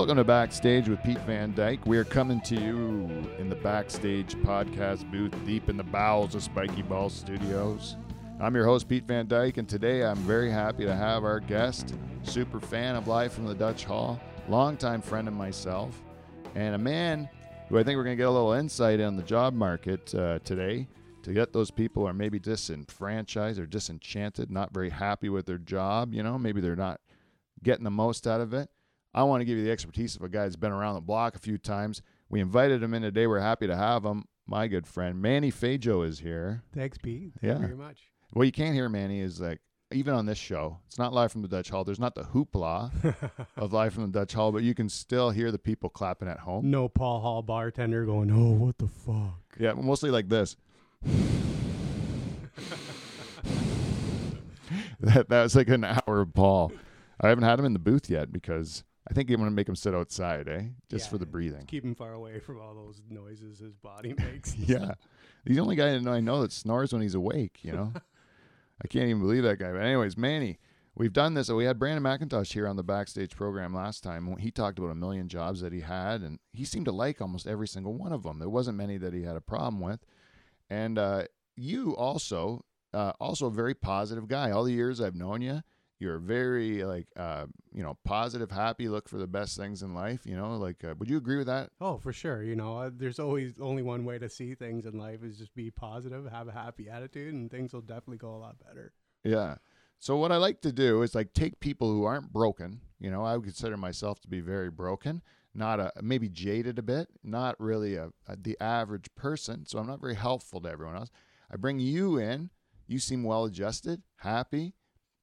Welcome to Backstage with Pete Van Dyk. We are coming to you in the Backstage podcast booth deep in the bowels of Spiky Ball Studios. I'm your host, Pete Van Dyk, and today I'm very happy to have our guest, super fan of Live from the Dutch Hall, longtime friend of myself, and a man who I think we're going to get a little insight on the job market uh, today to get those people who are maybe disenfranchised or disenchanted, not very happy with their job. You know, maybe they're not getting the most out of it. I want to give you the expertise of a guy that's been around the block a few times. We invited him in today. We're happy to have him. My good friend Manny Feijo is here. Thanks, Pete. Thank Yeah. you very much. What you can't hear, Manny, is like even on this show, it's not live from the Dutch Hall. There's not the hoopla of live from the Dutch Hall, but you can still hear the people clapping at home. no Paul Hall bartender going, oh, what the fuck? Yeah, mostly like this. that that was like an hour of Paul. I haven't had him in the booth yet because I think you want to make him sit outside, eh? Just Yeah, for the breathing. Keep him far away from all those noises his body makes. yeah. He's the only guy I know, I know that snores when he's awake, you know? I can't even believe that guy. But, anyways, Manny, we've done this. We had Brandon McIntosh here on the backstage program last time. He talked about a million jobs that he had, and he seemed to like almost every single one of them. There wasn't many that he had a problem with. And uh, you also, uh, also a very positive guy. All the years I've known you, you're very like, uh, you know, positive, happy, look for the best things in life. You know, like, uh, would you agree with that? Oh, for sure. You know, uh, there's always only one way to see things in life is just be positive, have a happy attitude, and things will definitely go a lot better. Yeah. So what I like to do is like take people who aren't broken. You know, I would consider myself to be very broken, not a maybe jaded a bit, not really a, a the average person. So I'm not very helpful to everyone else. I bring you in. You seem well adjusted, happy,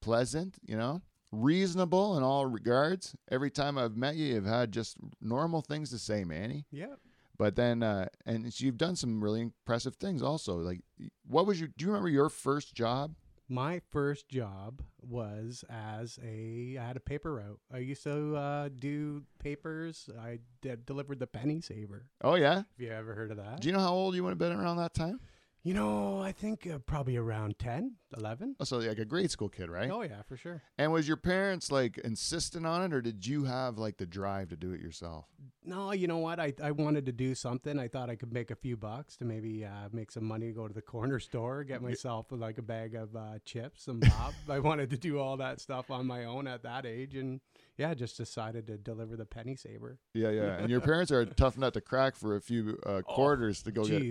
pleasant. You know, reasonable in all regards. Every time I've met you, you've had just normal things to say, Manny. Yeah. But then, uh, and you've done some really impressive things also. Like, what was your? Do you remember your first job? My first job was as a I had a paper route. I used to uh, do papers. I delivered the penny saver. Oh yeah. Have you ever heard of that? Do you know how old you would have been around that time? You know, I think uh, probably around 10, 11. Oh, so like a grade school kid, right? Oh, yeah, for sure. And was your parents like insistent on it, or did you have like the drive to do it yourself? No, you know what? I, I wanted to do something. I thought I could make a few bucks to maybe uh, make some money, go to the corner store, get myself like a bag of uh, chips, some bob. I wanted to do all that stuff on my own at that age. And yeah, just decided to deliver the penny saver. Yeah, yeah. And your parents are a tough nut to crack for a few uh, quarters to go get.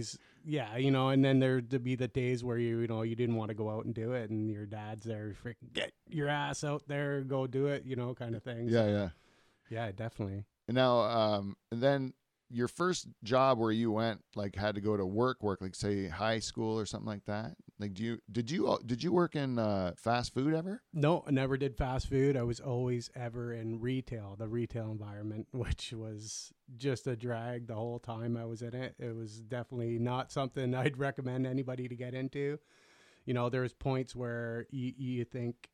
Yeah, you know, and then there'd be the days where you, you know, you didn't want to go out and do it, and your dad's there, freaking get your ass out there, go do it, you know, kind of thing. Yeah, So, yeah. yeah, definitely. And now, um, and then your first job where you went like had to go to work, work like say high school or something like that. Like, do you did you did you work in uh, fast food ever? No, I never did fast food. I was always ever in retail, the retail environment, which was just a drag the whole time I was in it. It was definitely not something I'd recommend anybody to get into. You know, there's points where you, you think,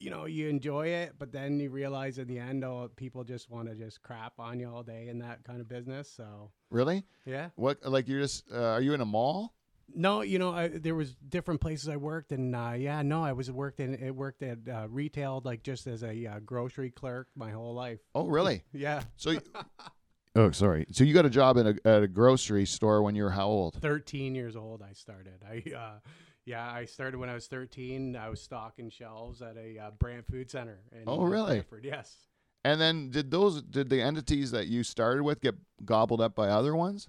you know, you enjoy it, but then you realize in the end, oh, people just want to just crap on you all day in that kind of business. So, Really? yeah. What like you're just uh, are you in a mall? No, you know, I, there was different places I worked, and uh, yeah, no, I was worked in it worked at uh, retail, like just as a uh, grocery clerk my whole life. Oh, really? Yeah, So, you, oh, sorry. So you got a job in a, at a grocery store when you were how old? thirteen years old, I started. I uh, yeah, I started when I was thirteen. I was stocking shelves at a uh, Brant Food Center. In, Oh, really? Brantford, Yes. And then did those did the entities that you started with get gobbled up by other ones?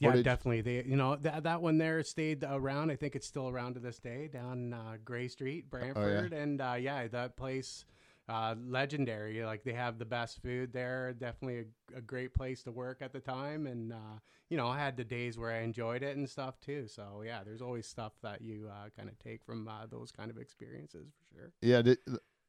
Yeah, definitely. They, you know, that that one there stayed around. I think it's still around to this day down uh, Gray Street, Brantford, and uh, yeah, that place, uh, legendary. Like they have the best food there. Definitely a, a great place to work at the time, and uh, you know, I had the days where I enjoyed it and stuff too. So yeah, there's always stuff that you uh, kind of take from uh, those kind of experiences for sure. Yeah, did,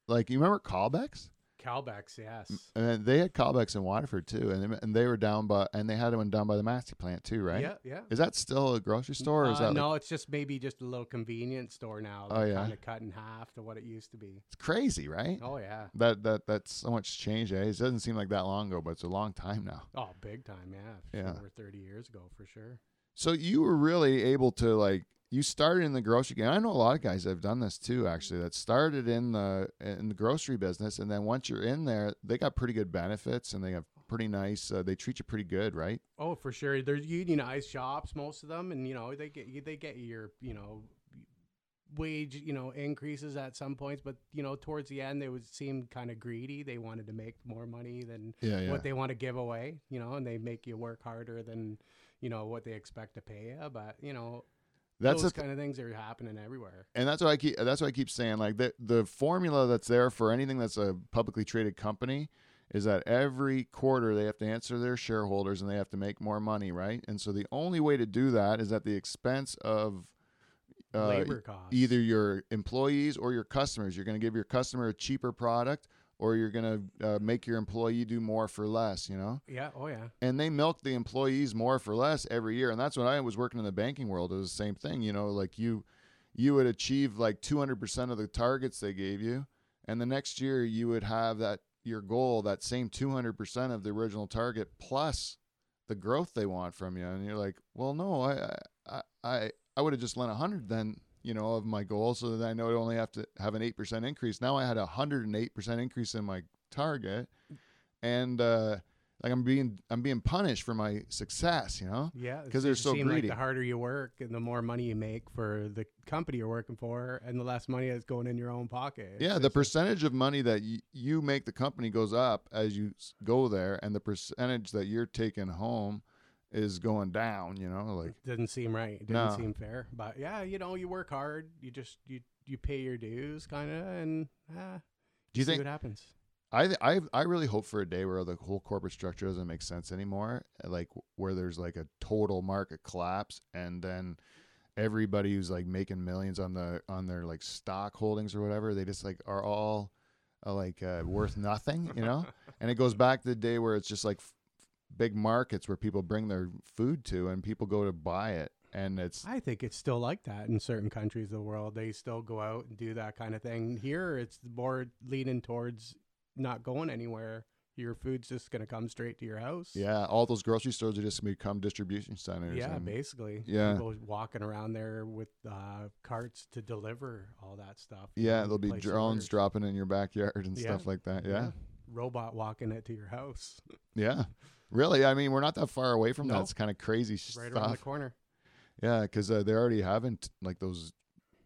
like you remember Callbacks? Calbex, yes. And they had Callbacks in Waterford too, and they, and they were down by and they had one down by the Massey plant too, right? Yeah, yeah. Is that still a grocery store? Or is Uh, that like- no, it's just maybe just a little convenience store now. Oh, yeah. kind of cut in half to what it used to be. it's crazy, right? Oh yeah. That that that's so much change. Eh? It doesn't seem like that long ago, but it's a long time now. Oh, big time, yeah. Yeah. Over 30 years ago, for sure. So you were really able to like you started in the grocery game. I know a lot of guys that have done this too, actually. That started in the in the grocery business, and then once you're in there, they got pretty good benefits and they have pretty nice. Uh, they treat you pretty good, right? Oh, for sure. There's unionized shops, most of them, and you know they get they get your you know wage you know increases at some points, but you know towards the end they would seem kind of greedy. They wanted to make more money than Yeah, yeah. what they want to give away, you know, and they make you work harder than you know what they expect to pay you. But you know That's those the kind of things are happening everywhere. and that's what I keep. That's what I keep saying. Like the the formula that's there for anything that's a publicly traded company is that every quarter they have to answer their shareholders and they have to make more money, right? And so the only way to do that is at the expense of uh, Labor costs. either your employees or your customers. You're going to give your customer a cheaper product, or you're going to uh, make your employee do more for less. You know Yeah. Oh yeah. and they milk the employees more for less every year and that's when i was working in the banking world it was the same thing you know like you you would achieve like 200% of the targets they gave you and the next year you would have that your goal that same 200% of the original target plus the growth they want from you and you're like well no i i i, I would have just lent 100 then you know of my goal so that i know i only have to have an 8% increase now i had a 108% increase in my target and uh like I'm being I'm being punished for my success, you know? Yeah, it 'Cause they're so seem like greedy. the harder you work and the more money you make for the company you're working for, and the less money that's going in your own pocket. It's Yeah, the percentage of money that y- you make the company goes up as you go there, and the percentage that you're taking home is going down. You know, like doesn't seem right. It No. doesn't seem fair. But yeah, you know, you work hard. You just you you pay your dues, kind of, and ah, do you see think what happens? I I I really hope for a day where the whole corporate structure doesn't make sense anymore, like where there's like a total market collapse, and then everybody who's like making millions on the on their like stock holdings or whatever, they just like are all uh, like uh, worth nothing, you know. and it goes back to the day where it's just like big markets where people bring their food to and people go to buy it, and it's I think it's still like that in certain countries of the world. They still go out and do that kind of thing. Here, it's more leaning towards not going anywhere. Your food's just gonna come straight to your house. yeah, all those grocery stores are just gonna become distribution centers. Yeah, and- basically. Yeah. People walking around there with uh, carts to deliver all that stuff. yeah, there'll be drones orders. dropping in your backyard and Yeah. stuff like that. yeah. Robot walking it to your house. Yeah, really. I mean, we're not that far away from that. It's kind of crazy right around the corner. Yeah, because uh, they're already having t- like those.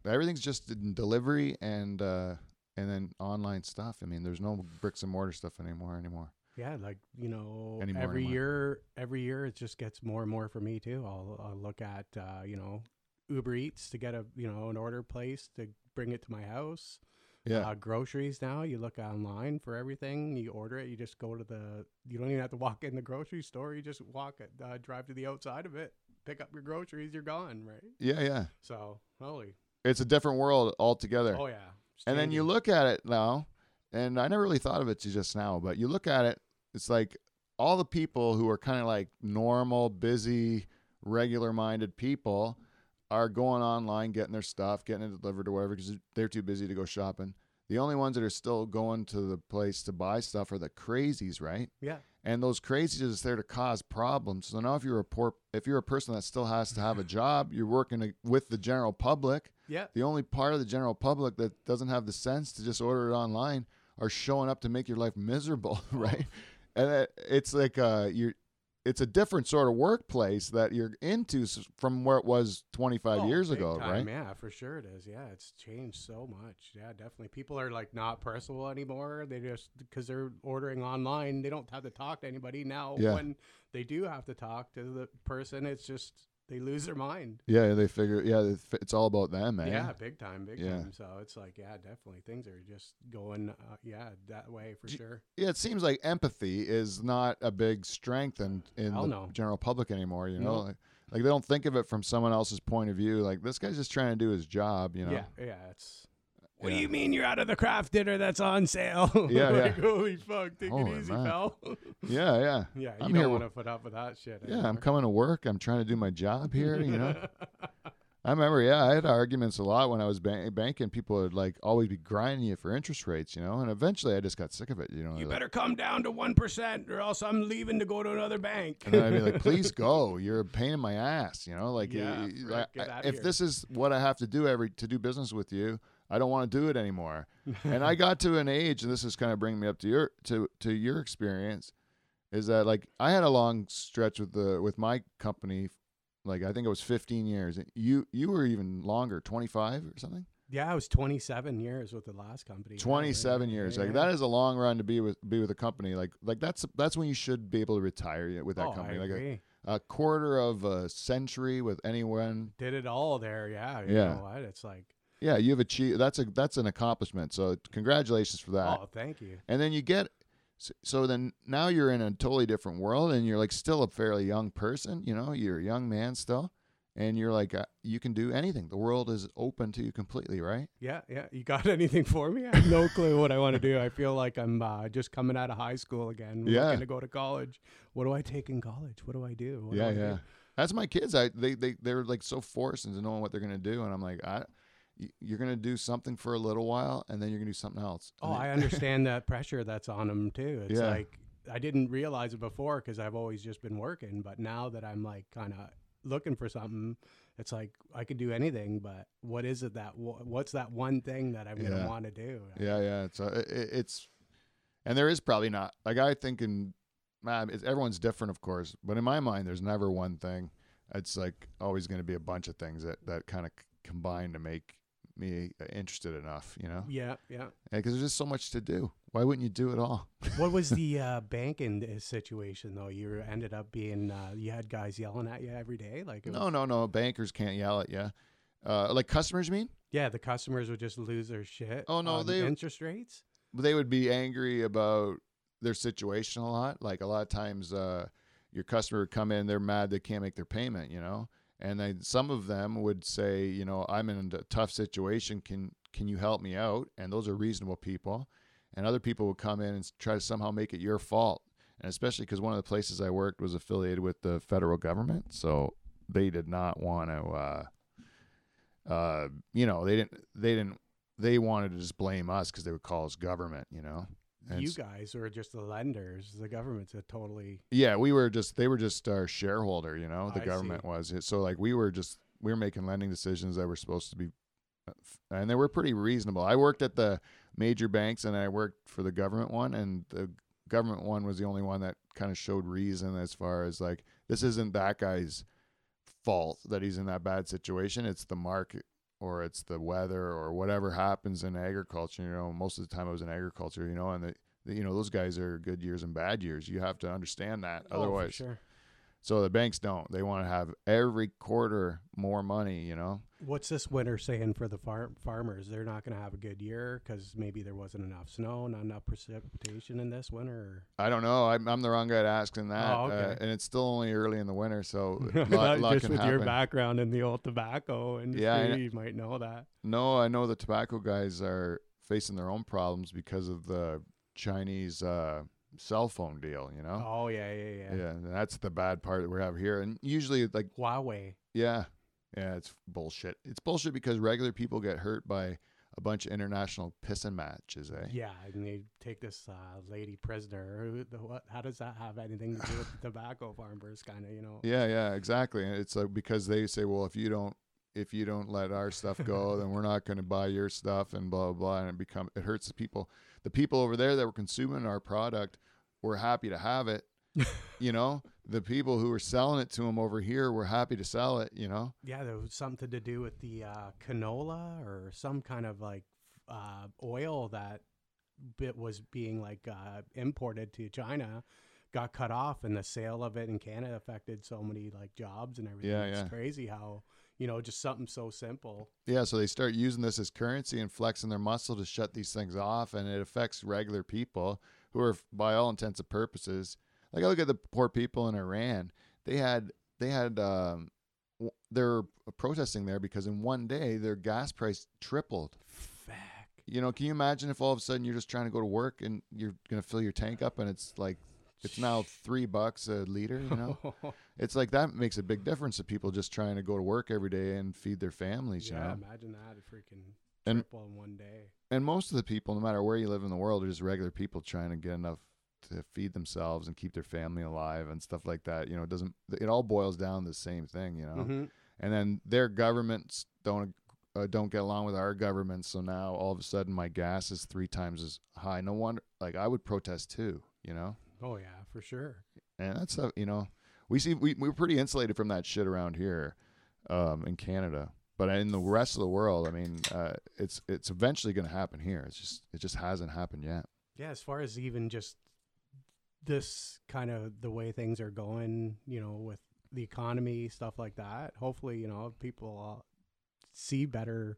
Everything's just in delivery and uh, and then online stuff. I mean, there's no bricks and mortar stuff anymore anymore. Yeah, like you know, Anymore, every anymore. year, every year it just gets more and more for me too. I'll, I'll look at uh, you know Uber Eats to get a you know an order placed to bring it to my house. Yeah, Uh, groceries now, you look online for everything. You order it. You just go to the. You don't even have to walk in the grocery store. You just walk it, uh, drive to the outside of it, pick up your groceries. You're gone, right? yeah, yeah. So holy, It's a different world altogether. oh yeah. And then you look at it now, and I never really thought of it till just now, but you look at it, it's like all the people who are kind of like normal, busy, regular minded people are going online, getting their stuff, getting it delivered or whatever because they're too busy to go shopping. The only ones that are still going to the place to buy stuff are the crazies, right? Yeah. And those crazies are just there to cause problems. So now, if you're a poor, if you're a person that still has to have a job, you're working with the general public. Yeah. The only part of the general public that doesn't have the sense to just order it online are showing up to make your life miserable, right? And it's like uh, you're, it's a different sort of workplace that you're into from where it was 25 Oh, years ago, time, right? Yeah, for sure it is. Yeah, it's changed so much. Yeah, definitely. People are like not personal anymore. They just because they're ordering online, they don't have to talk to anybody now. Yeah. When they do have to talk to the person, it's just they lose their mind. Yeah, they figure, yeah, it's- all about them, man. Yeah, big time, big Yeah. time. So it's like, yeah, definitely things are just going, uh, yeah, that way for sure. Yeah, it seems like empathy is not a big strength in, in Hell the no. general public anymore. You know, No. like, like they don't think of it from someone else's point of view. Like this guy's just trying to do his job. You know, Yeah, yeah, it's. What do you mean you're out of the craft dinner that's on sale? Yeah, like, yeah. holy fuck, take Holy it easy, man. pal. yeah, yeah. yeah, you I'm don't want to put up with that shit. Yeah, I'm coming to work. I'm trying to do my job here. You know, I remember. Yeah, I had arguments a lot when I was ban- banking. People would like always be grinding you for interest rates. You know, and eventually I just got sick of it. You know, You like- better come down to one percent, or else I'm leaving to go to another bank. And I'd be like, please go. You're a pain in my ass. You know, like, Yeah, frick, I- if here. this is what I have to do every to do business with you, I don't want to do it anymore. and I got to an age, and this is kind of bringing me up to your to to your experience, is that like I had a long stretch with the with my company, like I think it was 15 years. You you were even longer, 25 or something. Yeah, I was 27 years with the last company. 27 yeah, years. Like that is a long run to be with be with a company. Like like that's that's when you should be able to retire with that oh, company. I Like a, agree. a quarter of a century with anyone. Did it all there. Yeah. You Yeah. know what? It's like, Yeah, you've achieved. That's a that's an accomplishment. So congratulations for that. oh, thank you. and then you get so, so then now you're in a totally different world and you're like still a fairly young person you know you're a young man still and you're like uh, you can do anything the world is open to you completely right Yeah, yeah. You got anything for me? I have no clue what I want to do. I feel like I'm uh, just coming out of high school again. Yeah. going to go to college. What do I take in college? What do I do? What do yeah do? yeah that's my kids i they they they're like so forced into knowing what they're gonna do and i'm like i you're gonna do something for a little while and then you're gonna do something else Oh, I understand that pressure that's on them too. It's Yeah. like I didn't realize it before because I've always just been working, but now that I'm like kind of looking for something, it's like I could do anything. But what is it that what's that one thing that I'm Yeah. gonna want to do? Yeah, yeah. It's uh, it, it's, and there is probably not like I think in, everyone's different, of course, but in my mind, there's never one thing. It's like always going to be a bunch of things that that kind of combine to make me uh, interested enough, you know? Yeah, yeah. Because there's just so much to do. Why wouldn't you do it all? what was the uh, banking uh, situation though? You ended up being uh, you had guys yelling at you every day, like it No, was- no, no. Bankers can't yell at you. Uh, like customers, mean? yeah, the customers would just lose their shit. Oh, no, on they- interest rates. they would be angry about their situation a lot. Like a lot of times, uh, your customer would come in, they're mad they can't make their payment, you know, and then some of them would say, you know, I'm in a tough situation. Can can you help me out? And those are reasonable people. And other people would come in and try to somehow make it your fault. And especially because one of the places I worked was affiliated with the federal government, so they did not want to, uh, uh, you know, they didn't, they didn't, they wanted to just blame us because they would call us government, you know. And you guys were just the lenders. The government's a totally Yeah, we were just they were just our shareholder, you know. The I government see. was. So like we were just we were making lending decisions that were supposed to be uh, and they were pretty reasonable. I worked at the major banks and I worked for the government one and the government one was the only one that kind of showed reason as far as like this isn't that guy's fault that he's in that bad situation. It's the market or it's the weather or whatever happens in agriculture. You know, most of the time I was in agriculture, you know, and the, the you know those guys are good years and bad years. You have to understand that. Oh, for Otherwise, sure. So the banks don't. They want to have every quarter more money. You know. What's this winter saying for the far- farmers? They're not going to have a good year because maybe there wasn't enough snow, not enough precipitation in this winter. I don't know. I'm, I'm the wrong guy to ask in that. Oh, okay. uh, and it's still only early in the winter, so lot, lot just with happen. your background in the old tobacco industry, Yeah, you might know that. No, I know the tobacco guys are facing their own problems because of the Chinese uh, cell phone deal. You know. Oh yeah, yeah, yeah. Yeah, and that's the bad part that we have here. And usually, like, Huawei. yeah, yeah, it's bullshit. It's bullshit because regular people get hurt by a bunch of international pissing matches, eh? Yeah, and they take this uh, lady prisoner. Who, the, what, how does that have anything to do with the tobacco farmers? Kind of, you know. Yeah, yeah, exactly. And it's like because they say, well, if you don't if you don't let our stuff go, then we're not going to buy your stuff and blah blah blah. And it become it hurts the people. The people over there that were consuming our product were happy to have it. you know, the people who were selling it to them over here were happy to sell it. You know, Yeah, there was something to do with the uh, canola or some kind of like uh, oil that bit was being like uh, imported to China, got cut off, and the sale of it in Canada affected so many like jobs and everything. Yeah, it's yeah. crazy how you know just something so simple. Yeah, so they start using this as currency and flexing their muscle to shut these things off, and it affects regular people who are, by all intents and purposes, like I look at the poor people in Iran. They had they had um, they're protesting there because in one day their gas price tripled. Fuck. You know, can you imagine if all of a sudden you're just trying to go to work and you're gonna fill your tank up and it's like it's now three bucks a liter. You know, it's like that makes a big difference to people just trying to go to work every day and feed their families. You yeah, know, imagine that freaking And- triple in one day. And most of the people, no matter where you live in the world, are just regular people trying to get enough to feed themselves and keep their family alive and stuff like that. You know, it doesn't. It all boils down to the same thing. You know, Mhm. and then their governments don't uh, don't get along with our government. So now all of a sudden my gas is three times as high. No wonder. Like I would protest too. You know. Oh yeah, for sure. And that's uh, you know, we see we we're pretty insulated from that shit around here, um, in Canada. But in the rest of the world, I mean, uh, it's it's eventually going to happen here. It's just it just hasn't happened yet. Yeah, as far as even just this kind of the way things are going, you know, with the economy stuff like that. Hopefully, you know, people uh, see better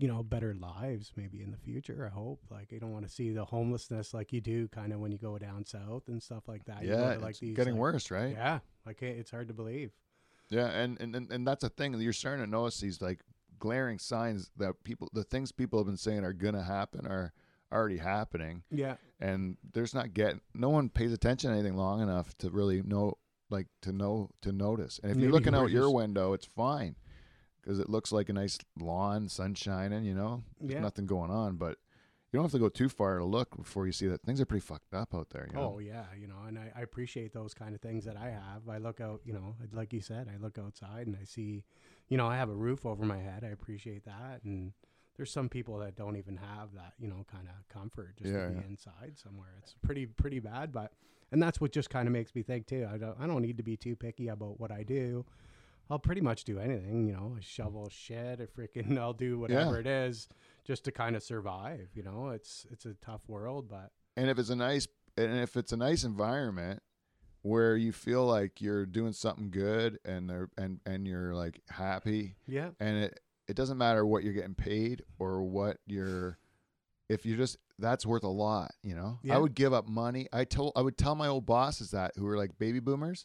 you know better lives maybe in the future i hope like you don't want to see the homelessness like you do kind of when you go down south and stuff like that You go yeah, like it's these getting like- worse, right? yeah like it- it's hard to believe Yeah, and, and and that's a thing. You're starting to notice these like glaring signs that people, the things people have been saying are gonna happen, are already happening, yeah and there's not getting. No one pays attention to anything long enough to really know, like to know to notice. And if you're looking out your window, it's fine because it looks like a nice lawn, sun shining. You know, there's yeah nothing going on, but. You don't have to go too far to look before you see that things are pretty fucked up out there. You know? Oh yeah, you know, and I, I appreciate those kind of things that I have. I look out, you know, like you said, I look outside and I see, you know, I have a roof over my head. I appreciate that, and there's some people that don't even have that, you know, kind of comfort just Yeah, to be yeah. inside somewhere. It's pretty pretty bad, but and that's what just kind of makes me think too. I don't I don't need to be too picky about what I do. I'll pretty much do anything, you know, I shovel shit, or freaking, I'll do whatever it is just to kind of survive. You know, it's it's a tough world, but and if it's a nice and if it's a nice environment where you feel like you're doing something good and they're and and you're like happy yeah, and it it doesn't matter what you're getting paid or what you're if you're just that's worth a lot you know Yeah. i would give up money i told i would tell my old bosses that who were like baby boomers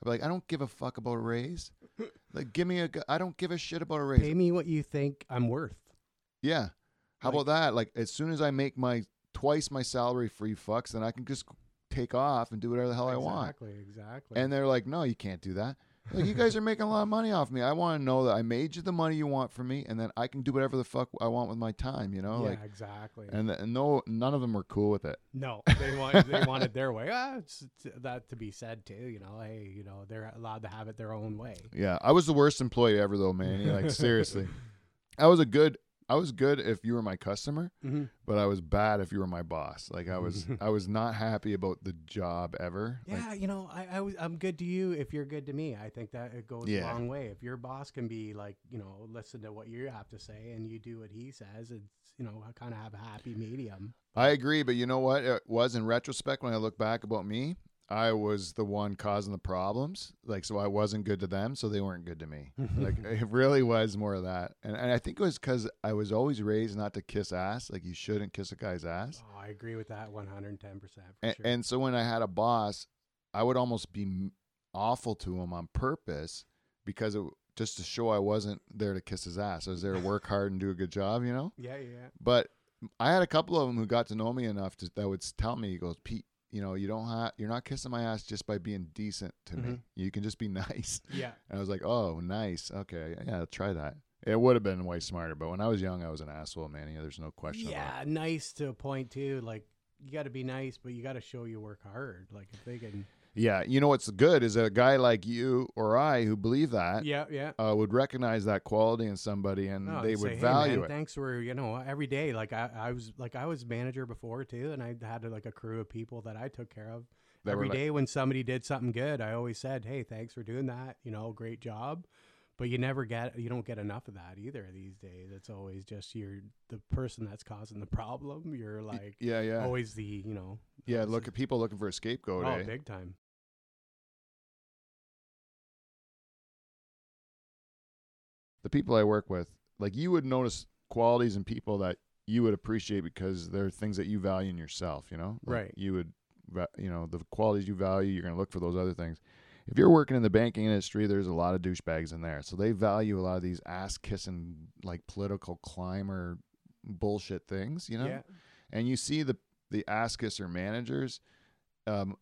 i'd be like i don't give a fuck about a raise like give me a i don't give a shit about a raise pay me what you think I'm worth. yeah. How Like- about that? Like as soon as I make my twice my salary free fucks, then I can just take off and do whatever the hell I want. Exactly, exactly. And they're like, "No, you can't do that. Like you guys are making a lot of money off me. I want to know that I made you the money you want from me, and then I can do whatever the fuck I want with my time. You know, yeah, like." exactly. And, the, and no, none of them were cool with it. no, they want they wanted their way. Ah, that to be said too. You know, hey, you know, they're allowed to have it their own way. Yeah, I was the worst employee ever, though, man. Like seriously, I was a good. I was good if you were my customer, Mm-hmm. but I was bad if you were my boss. Like I was, I was not happy about the job ever. Like, Yeah, you know, I, I was, I'm good to you if you're good to me. I think that it goes Yeah. a long way. If your boss can be like, you know, listen to what you have to say and you do what he says, it's, you know, kind of have a happy medium. I agree, but you know what? It was in retrospect when I look back about me, I was the one causing the problems. Like, so I wasn't good to them, so they weren't good to me. like, it really was more of that. And, and I think it was because I was always raised not to kiss ass. Like, you shouldn't kiss a guy's ass. Oh, I agree with that 110%. For And, sure. and so when I had a boss, I would almost be awful to him on purpose because it, just to show I wasn't there to kiss his ass. I was there to work hard and do a good job, you know? yeah, yeah. But I had a couple of them who got to know me enough to that would tell me, he goes, Pete, you know, you don't have, you're not kissing my ass just by being decent to me. Mhm. You can just be nice. Yeah. And I was like, oh, nice. Okay, yeah, I'll try that. It would have been way smarter, but when I was young, I was an asshole, man. Yeah, there's no question about Yeah, nice to a point too. Like you got to be nice, but you got to show you work hard. Like if they can. Yeah, you know what's good is a guy like you or I who believe that yeah, yeah. uh, would recognize that quality in somebody and No, they would say, "Hey, value man, it. Thanks for you know every day. Like I, I was like I was manager before too, and I had like a crew of people that I took care of. That Every like- day when somebody did something good, I always said, "Hey, thanks for doing that. You know, great job." But you never get you don't get enough of that either these days. It's always just you're the person that's causing the problem. You're like yeah, yeah, always the you know yeah. Look at people looking for a scapegoat. oh eh? big time. The people I work with, like you would notice qualities in people that you would appreciate because they're things that you value in yourself, you know? Like Right. You would, you know, the qualities you value, you're going to look for those other things. If you're working in the banking industry, there's a lot of douchebags in there. So they value a lot of these ass kissing, like political climber bullshit things, you know? Yeah. And you see the, the ass kisser managers, um,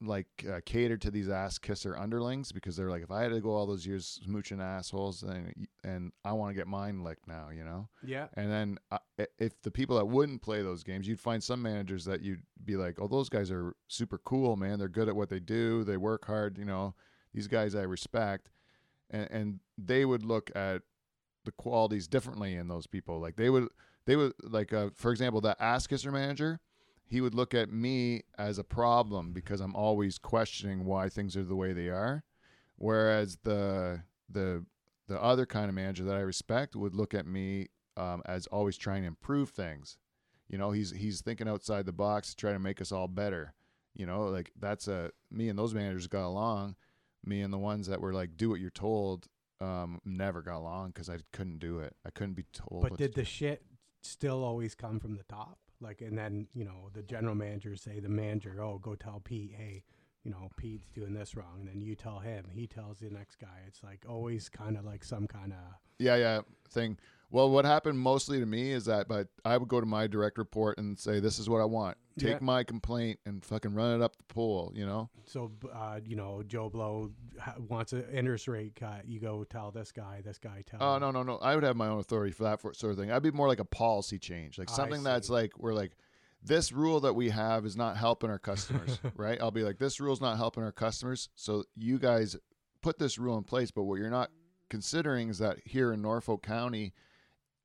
like uh, cater to these ass kisser underlings because they're like, if I had to go all those years smooching assholes, then and I want to get mine licked now, you know. Yeah. And then uh, if the people that wouldn't play those games, you'd find some managers that you'd be like, oh, those guys are super cool, man. They're good at what they do. They work hard. You know, these guys I respect, and and they would look at the qualities differently in those people. Like they would, they would like, uh, for example, that ass kisser manager. He would look at me as a problem because I'm always questioning why things are the way they are. Whereas the the the other kind of manager that I respect would look at me um, as always trying to improve things. You know, he's he's thinking outside the box to try to make us all better. You know, like that's a me and those managers got along. Me and the ones that were like, do what you're told, um, never got along because I couldn't do it. I couldn't be told. But did to the shit still always come from the top? Like, and then you know the general manager say the manager, oh, go tell Pete, hey, you know Pete's doing this wrong, and then you tell him, he tells the next guy. It's like always kind of like some kind of yeah, yeah thing. Well, what happened mostly to me is that, but I would go to my direct report and say, "This is what I want. Take Yeah. my complaint and fucking run it up the pool." You know? so uh, you know Joe Blow wants an interest rate cut. You go tell this guy, this guy tell. Oh him. no, no, no. I would have my own authority for that sort of thing. I'd be more like a policy change, like something that's like we're like, this rule that we have is not helping our customers, right? I'll be like, this rule's not helping our customers, so you guys put this rule in place. But what you're not considering is that here in Norfolk County,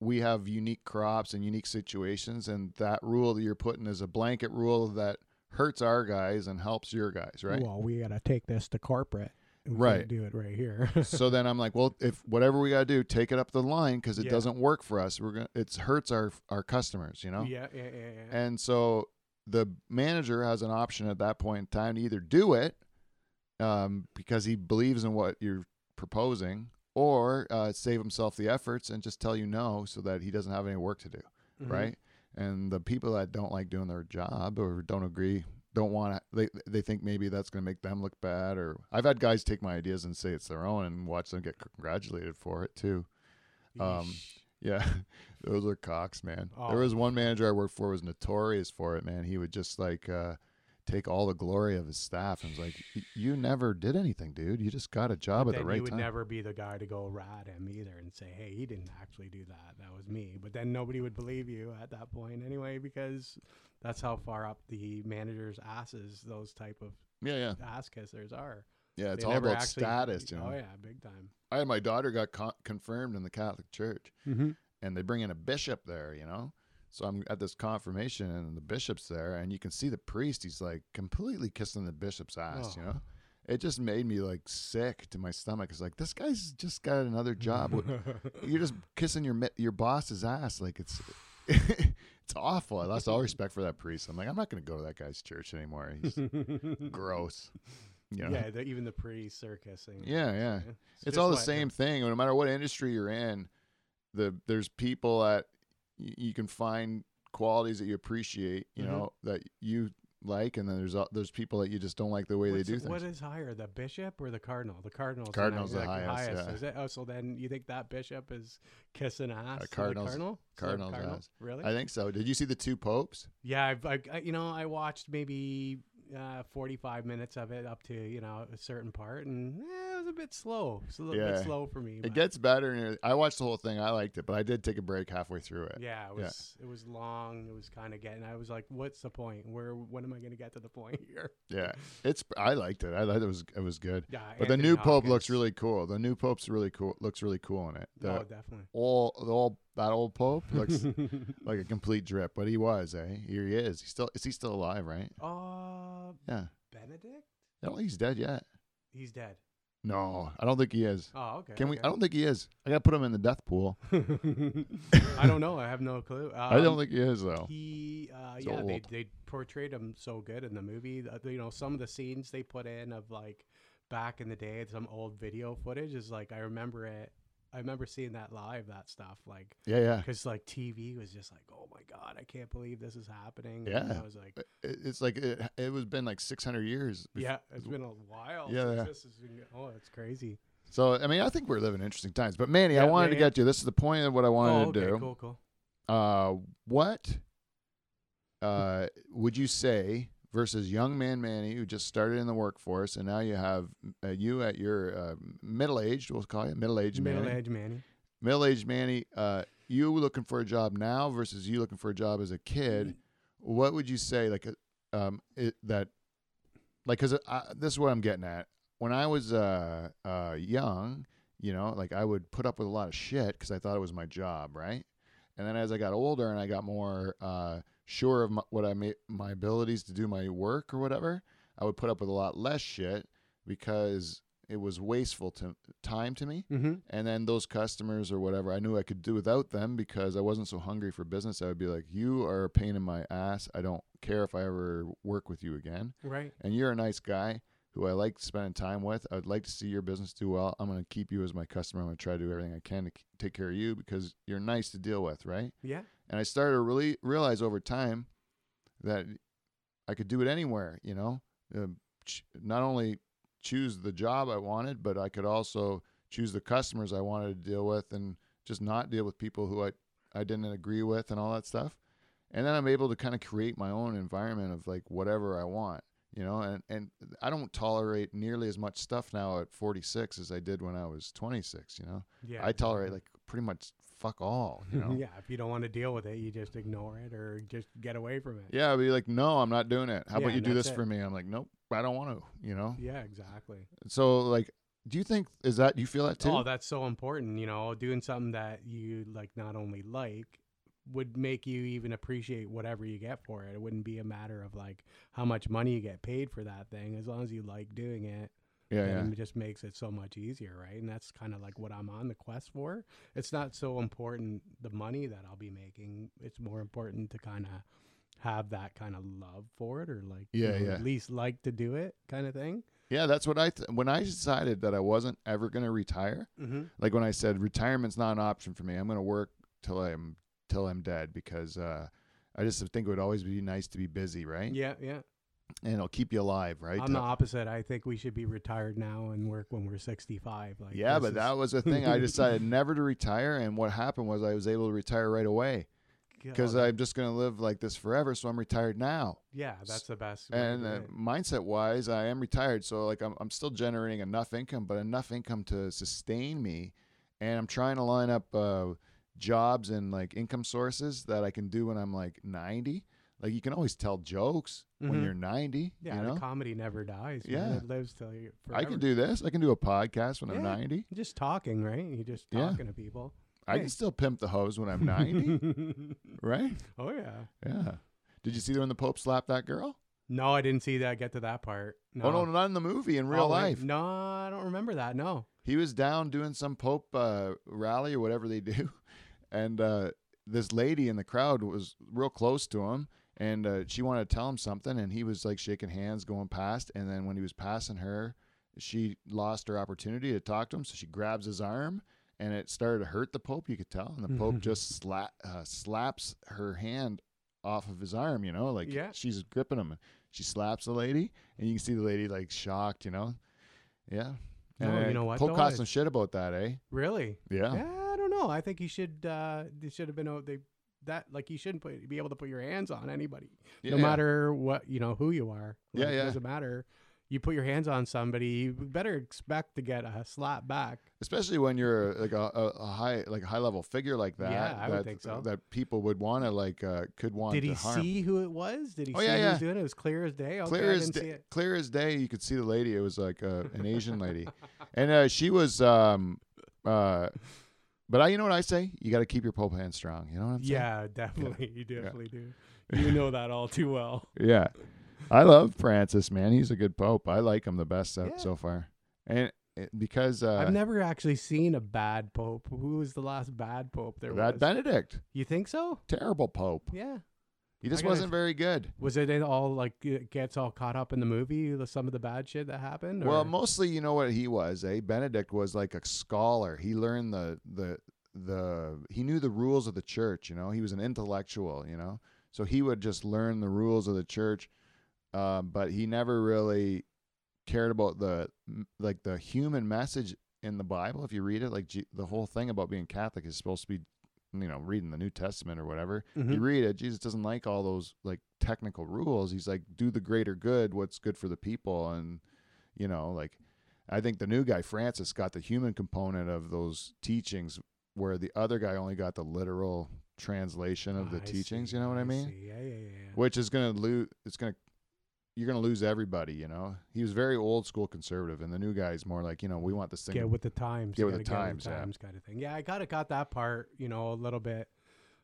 we have unique crops and unique situations, and that rule that you're putting is a blanket rule that hurts our guys and helps your guys, right? Well, we gotta take this to corporate. We Right. do it right here. so then I'm like, well, if whatever we gotta do, take it up the line because it Yeah. doesn't work for us. We're gonna it hurts our our customers, you know. yeah, yeah, yeah, yeah. And so the manager has an option at that point in time to either do it um, because he believes in what you're proposing, or uh, save himself the efforts and just tell you no, so that he doesn't have any work to do, Mhm. right? And the people that don't like doing their job or don't agree. Don't want to. They they think maybe that's going to make them look bad. Or I've had guys take my ideas and say it's their own, and watch them get congratulated for it too. Um, Yeah, those are cocks, man. Oh. There was one manager I worked for was notorious for it, man. He would just like uh, take all the glory of his staff and was like, "You never did anything, dude. You just got a job But at the right you would time." never be the guy to go rat him either and say, "Hey, he didn't actually do that. That was me." But then nobody would believe you at that point anyway, because that's how far up the manager's asses those type of yeah, yeah, ass kissers are. yeah. It's They all about actually- status, you know. Oh yeah, big time. I had my daughter got con- confirmed in the Catholic Church, Mm-hmm. and they bring in a bishop there, you know. So I'm at this confirmation, and the bishop's there, and you can see the priest. He's like completely kissing the bishop's ass, you Oh. know. It just made me like sick to my stomach. It's like this guy's just got another job. You're just kissing your your boss's ass like it's it's awful. I lost all respect for that priest. I'm like, I'm not going to go to that guy's church anymore. He's gross. You know? Yeah, the, even the priests are kissing. Yeah, yeah. It's, it's all the same thing. No matter what industry you're in, the there's people that you can find qualities that you appreciate. You Mhm. know that you like, and then there's o- there's people that you just don't like the way What's they do things. What is higher, the bishop or the cardinal? The cardinal's the Cardinal's next- the like highest, yeah. Is it? Oh, so then you think that bishop is kissing ass? to the cardinal's- cardinal? Is that cardinal's cardinal? ass. Really? I think so. Did you see the two popes? yeah, I've, I, I, you know, I watched maybe uh, 45 minutes of it up to you know a certain part, and eh, it was a bit slow. It's a little Yeah. bit slow for me. It but- gets better. And I watched the whole thing. I liked it, but I did take a break halfway through it. yeah, it yeah. was it was long. It was kind of getting. I was like, "What's the point? Where? When am I going to get to the point here?" Yeah, it's. I liked it. I thought it was. It was good. Yeah, But the Anthony new pope looks really cool. The new pope's really cool. Looks really cool in it. The oh, definitely. All the old, that old pope looks like a complete drip, but he was. Eh, here he is. He's still. Is he still alive? Right? uh, Yeah. Benedict? I don't think he's dead yet. He's dead. No, I don't think he is. Oh, okay. Can we? okay. I don't think he is. I gotta put him in the death pool. I don't know. I have no clue. I don't Um, think he is though. He, uh, He's yeah, they, they portrayed him so good in the movie. Uh, you know, some of the scenes they put in of like back in the day, some old video footage is like I remember it. I remember seeing that live, that stuff, like Yeah, yeah. because like TV was just like, oh my god, I can't believe this is happening. Yeah. and I was like, It's like it. It was been like 600 years. yeah, it's been a while. Yeah, yeah. This has been, oh, it's crazy. So I mean, I think we're living interesting times. But Manny, I Yeah, wanted to yeah. get to. This is the point of what I wanted oh, okay, to do. cool, cool. Uh, what uh, would you say versus young man Manny who just started in the workforce and now you have uh, you at your uh, middle aged, we'll call you middle aged Manny. Middle aged Manny. middle aged Manny. Uh, you looking for a job now versus you looking for a job as a kid. What would you say like uh, um it, that like because this is what I'm getting at. When I was uh, uh, young, you know, like I would put up with a lot of shit because I thought it was my job, right? And then as I got older and I got more uh, sure of my, what I made my abilities to do my work or whatever, I would put up with a lot less shit because it was wasteful to time to me. Mm-hmm. And then those customers or whatever, I knew I could do without them because I wasn't so hungry for business. I would be like, "You are a pain in my ass. I don't care if I ever work with you again. Right. And you're a nice guy who I like spending time with. I would like to see your business do well. I'm going to keep you as my customer. I'm going to try to do everything I can to take care of you because you're nice to deal with, right? Yeah. And I started to really realize over time that I could do it anywhere, you know, uh, ch- not only choose the job I wanted, but I could also choose the customers I wanted to deal with and just not deal with people who I, I didn't agree with and all that stuff. And then I'm able to kind of create my own environment of like whatever I want, you know, and, and I don't tolerate nearly as much stuff now at 46 as I did when I was 26, you know. Yeah. I tolerate like pretty much fuck all, you know. yeah. If you don't want to deal with it, you just ignore it or just get away from it. Yeah, I'd be like, no, I'm not doing it. How Yeah, about you do this it. for me? I'm like, nope, I don't want to. You know. Yeah. Exactly. So like, do you think is that you feel that too? Oh, that's so important. You know, doing something that you like not only like would make you even appreciate whatever you get for it. It wouldn't be a matter of like how much money you get paid for that thing. As long as you like doing it, yeah, yeah, it just makes it so much easier, right? And that's kind of like what I'm on the quest for. It's not so important the money that I'll be making. It's more important to kind of have that kind of love for it or like you Yeah, know, yeah. at least like to do it kind of thing. yeah. That's what I th- when I decided that I wasn't ever going to retire. Mm-hmm. Like when I said retirement's not an option for me. I'm going to work till I'm till I'm dead because uh, I just think it would always be nice to be busy, right? Yeah, yeah. And it'll keep you alive, right? I'm the opposite. I think we should be retired now and work when we're 65. Like yeah, but is- that was the thing. I decided never to retire, and what happened was I was able to retire right away because I'm just going to live like this forever. So I'm retired now. yeah, that's the best. and uh, mindset wise i am retired so like I'm, I'm still generating enough income but enough income to sustain me and i'm trying to line up uh, jobs and like income sources that i can do when i'm like 90 like you can always tell jokes when Mhm. you're 90 yeah, you know the comedy never dies. man. Yeah. it lives till you. i can do this i can do a podcast when i'm 90 just talking, right? You just Yeah. talking to people. i Hey. can still pimp the hose when i'm 90 right oh yeah. yeah did you see when the pope slapped that girl No, I didn't see that. Get to that part. No. oh no not in the movie in real Oh, life No, I don't remember that. No. he was down doing some Pope uh, rally or whatever they do, and uh, this lady in the crowd was real close to him, and uh, she wanted to tell him something, and he was like shaking hands going past, and then when he was passing her, she lost her opportunity to talk to him, so she grabs his arm. And it started to hurt the Pope, you could tell. And the Pope just sla- uh, slaps her hand off of his arm, you know, like Yeah. she's gripping him. She slaps the lady, and you can see the lady like shocked, you know. Yeah. No, And, you know what, Pope though? caught some shit about that, eh? Really? Yeah. Yeah, I know. I think you should. Uh, they should have been. o- They that like you shouldn't put, be able to put your hands on anybody, Yeah, no yeah. matter what you know who you are. Yeah, Like, yeah. It doesn't matter. You put your hands on somebody, you better expect to get a slap back. Especially when you're like a, a, a high like a high level figure like that. Yeah, I would think so. That people would want to like uh, could want Did he harm. see who it was? Did he Oh, see yeah, who yeah. was doing it? It was clear as day. Okay, clear as day, it. clear as day. You could see the lady. It was like uh, an Asian lady, and uh, she was. Um, uh, but I, you know what I say? You got to keep your Pope hand strong. You know what I'm saying? Yeah, definitely. You definitely do. You know that all too well. Yeah. I love Francis, man. He's a good Pope. I like him the best so, Yeah. so far, and because uh, I've never actually seen a bad pope. Who was the last bad pope there that was? Benedict, you think so? terrible Pope. Yeah. He just wasn't very good. Was it all like gets all caught up in the movie? the- Some of the bad shit that happened. Well, mostly, you know what he was, eh? Benedict was like a scholar. He learned the the the he knew the rules of the church. You know, he was an intellectual. You know, so he would just learn the rules of the church, um, but he never really cared about the like the human message in the Bible. If you read it, like G- the whole thing about being Catholic is supposed to be, you know, reading the New Testament or whatever. Mhm. You read it, Jesus doesn't like all those like technical rules. He's like, do the greater good, what's good for the people, and you know, like I think the new guy Francis got the human component of those teachings, where the other guy only got the literal translation of the I teachings. see, You know what I mean? see. Yeah, yeah, yeah. yeah. Which is gonna lose. It's gonna you're gonna lose everybody. You know, he was very old school conservative, and the new guy's more like, you know, we want this thing. Get with the times. Get with the times, yeah. times kind of thing. Yeah, I kind of got that part, you know, a little bit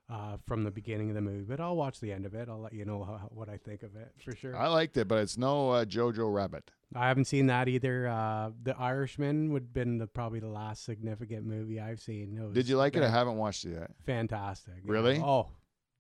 uh, from the beginning of the movie. But I'll watch the end of it. I'll let you know how, what I think of it for sure. I liked it, but it's no uh, Jojo Rabbit. I haven't seen that either. Uh, the Irishman would have been the, probably the last significant movie I've seen. Did you like it? I haven't watched it yet. Fantastic. yeah. Really? Oh.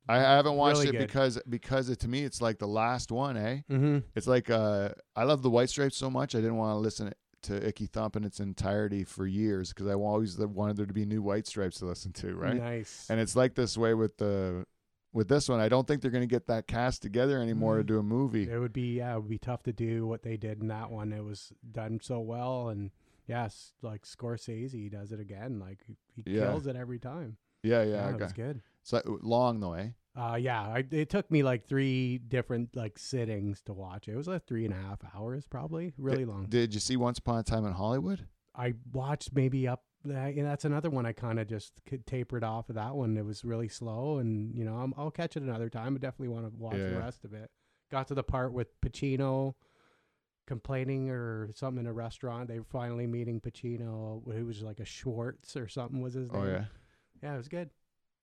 I I haven't watched Really it good. because because it, to me it's like the last one, eh? Mm-hmm. It's like uh, I love the White Stripes so much I didn't want to listen to Icky Thump in its entirety for years because I always wanted there to be new White Stripes to listen to, right? Nice. And it's like this way with the with this one. I don't think they're going to get that cast together anymore to Mhm. do a movie. it would be yeah, it would be tough to do what they did in that one. It was done so well, and yes, like Scorsese does it again. Like he, Yeah. kills it every time. Yeah, Yeah, yeah. it was good. Like long the way. Uh, yeah, I, it took me like three different like sittings to watch it. It was like three and a half hours, probably really long. Did you see Once Upon a Time in Hollywood? I watched maybe up that. You that's another one I kind of just tapered off of that one. It was really slow, and you know, I'm, I'll catch it another time. I definitely want to watch Yeah. the rest of it. Got to the part with Pacino complaining or something in a restaurant. They were finally meeting Pacino, who was like a Schwartz or something was his name. Oh yeah. yeah, it was good.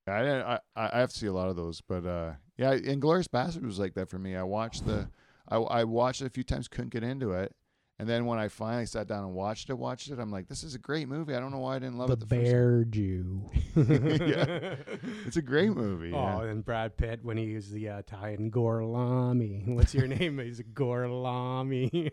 I, didn't- I I have to see a lot of those, but uh, yeah, Inglorious Bastard was like that for me. I watched the, I I watched it a few times, couldn't get into it, and then when I finally sat down and watched it, watched it, I'm like, this is a great movie. I don't know why I didn't love the it the first. Bear Jew. Yeah. It's a great movie. Oh, Yeah. and Brad Pitt when he used the uh, Italian Gorlami. What's your name? He's Gorlami.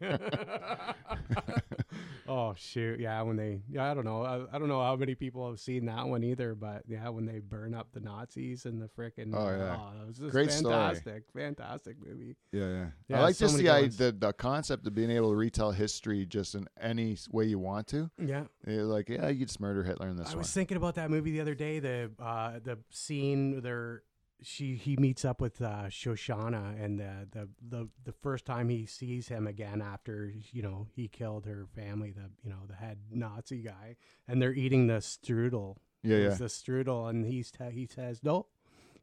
Oh shoot, yeah. When they, yeah, I don't know. I, I don't know how many people have seen that one either, but yeah, when they burn up the Nazis and the frickin' Oh, yeah. it was just Great story. fantastic, fantastic movie. Yeah, yeah. Yeah, I like so just the, I, the the concept of being able to retell history just in any way you want to. Yeah, You're like, yeah, you just murder Hitler in this I one. was thinking about that movie the other day. The uh, the scene there, she he meets up with uh, Shoshana, and the, the the the first time he sees him again after you know he killed her family, the you know the head Nazi guy, and they're eating the strudel. yeah, yeah. the strudel, and he's t- he says no.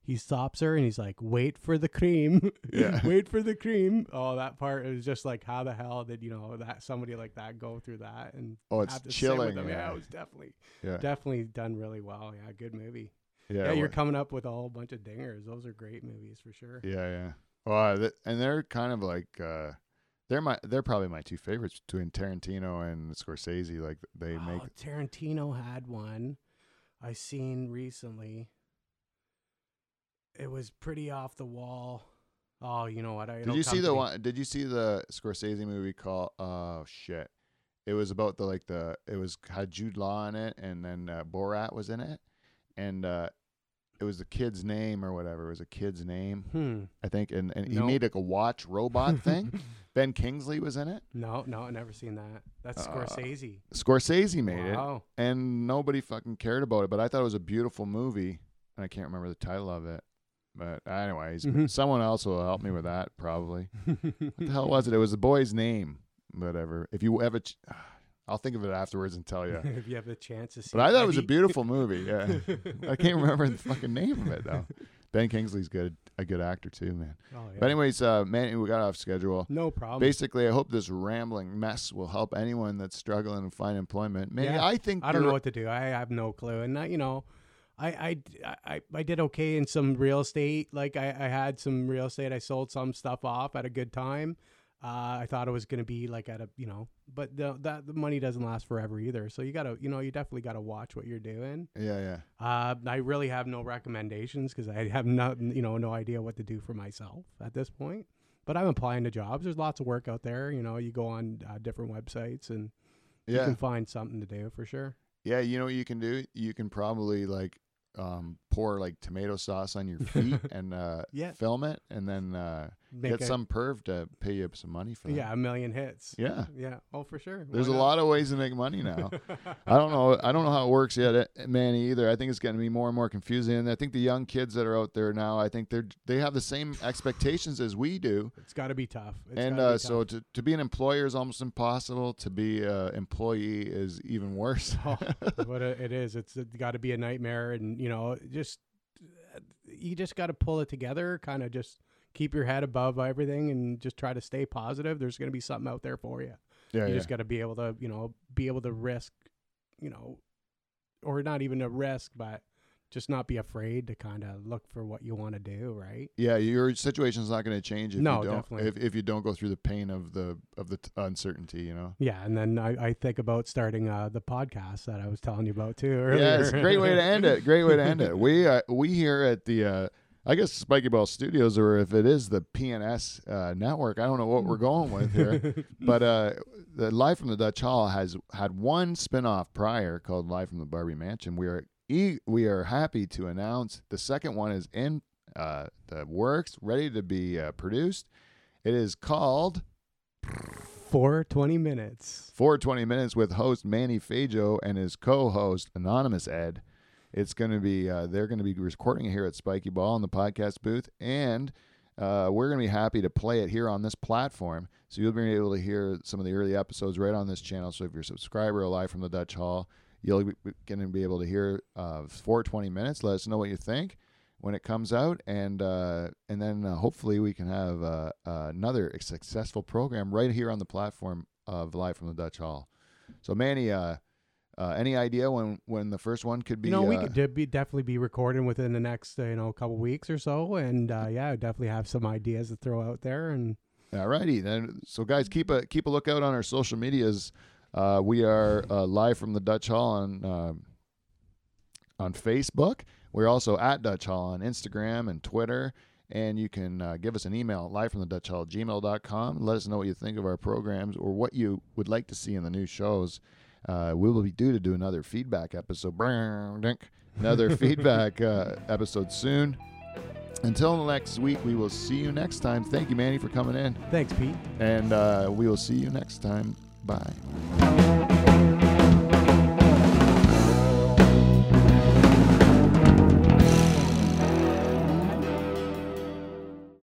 He stops her and he's like, "Wait for the cream, Yeah. wait for the cream." Oh, that part is just like, how the hell did you know that somebody like that go through that and Oh, it's have to chilling. with them? Yeah, Yeah, it was definitely yeah, definitely done really well. Yeah, good movie. Yeah. Yeah, you're coming up with a whole bunch of dingers. Those are great movies for sure. Yeah, yeah. Well, th- and they're kind of like uh, they're my they're probably my two favorites between Tarantino and Scorsese. Like they make oh, Tarantino had one I seen recently. It was pretty off the wall. Oh, you know what? I Did you see the one? Did you see the Scorsese movie called? Oh shit! It was about the like the it was had Jude Law in it, and then uh, Borat was in it, and uh, it was the kid's name or whatever. It was a kid's name, Hmm. I think, and and he made like a watch robot thing. Ben Kingsley was in it. no, no, I never seen that. That's Uh, Scorsese. Scorsese made it, wow. and nobody fucking cared about it. But I thought it was a beautiful movie, and I can't remember the title of it. But anyways, Mhm. someone else will help me with that probably. What the hell was it? It was the boy's name. Whatever. If you ever, ch- I'll think of it afterwards and tell you. if you have the chance to see it. But I thought it was a beautiful movie. Yeah, I can't remember the fucking name of it though. Ben Kingsley's good, a good actor too, man. Oh, yeah. But anyways, uh, man, we got off schedule. no problem. Basically, I hope this rambling mess will help anyone that's struggling to find employment. Maybe Yeah. I think I don't know what to do. I have no clue. And you know, I, I, I, I did okay in some real estate. Like I, I had some real estate. I sold some stuff off at a good time. Uh, I thought it was going to be like at a, you know, but the, that the money doesn't last forever either. So you got to, you know, you definitely got to watch what you're doing. Yeah, yeah. Uh, I really have no recommendations because I have not, you know, no idea what to do for myself at this point. But I'm applying to jobs. There's lots of work out there. You know, you go on uh, different websites and you can find something to do for sure. yeah. You know what you can do? You can probably like um, pour like tomato sauce on your feet and uh, Yeah. film it, and then uh, get a- some perv to pay you some money for that. Yeah, a million hits. Yeah. Yeah. Oh, for sure. There's a lot of ways to make money now. I don't know. I don't know how it works yet, eh, Manny. Either. I think it's going to be more and more confusing. And I think the young kids that are out there now, I think they're they have the same expectations as we do. It's got to be tough. It's and uh, be so to, to be an employer is almost impossible. To be an employee is even worse. Oh, a, it is. It's got to be a nightmare, and you know, just you just got to pull it together. Kind of just keep your head above everything, and just try to stay positive. There's going to be something out there for you. yeah, you yeah. just got to be able to, you know, be able to risk, you know, or not even a risk, but just not be afraid to kind of look for what you want to do, right? Yeah, your situation's not going to change if No, you don't definitely. if, if you don't go through the pain of the of the t- uncertainty. You know. Yeah, and then I, I think about starting uh, the podcast that I was telling you about too earlier. Yeah, it's a great way to end it. Great way to end it. We uh, we here at the uh, I guess Spiky Ball Studios, or if it is the PNS uh, network, I don't know what we're going with here. but uh, the Live from the Dutch Hall has had one spin-off prior called Live from the Barbie Mansion. We are e- we are happy to announce the second one is in uh, the works, ready to be uh, produced. It is called For 20 minutes. 420 Minutes with host Manny Feijo and his co-host Anonymous Ed. It's going to be uh, they're going to be recording it here at Spiky Ball in the podcast booth, and uh, we're going to be happy to play it here on this platform. So you'll be able to hear some of the early episodes right on this channel. So if you're a subscriber or live from the Dutch Hall, you'll be going to be able to hear uh, 420 minutes. Let us know what you think when it comes out, and uh, and then uh, hopefully we can have uh, uh, another successful program right here on the platform of Live from the Dutch Hall. So Manny, uh, uh, any idea when when the first one could be? you know, we uh, could de- be, definitely be recording within the next, uh, you know, couple weeks or so. And uh, yeah, I definitely have some ideas to throw out there. And Alrighty, then. So, guys, keep a keep a lookout on our social medias. Uh, we are uh, live from the Dutch Hall on um on Facebook. We're also at Dutch Hall on Instagram and Twitter. And you can uh, give us an email, live from the Dutch Hall, gmail.com. Let us know what you think of our programs or what you would like to see in the new shows. Uh, we will be due to do another feedback episode, another feedback uh, episode soon. Until next week, we will see you next time. Thank you, Manny, for coming in. thanks, Pete. And uh, we will see you next time. Bye.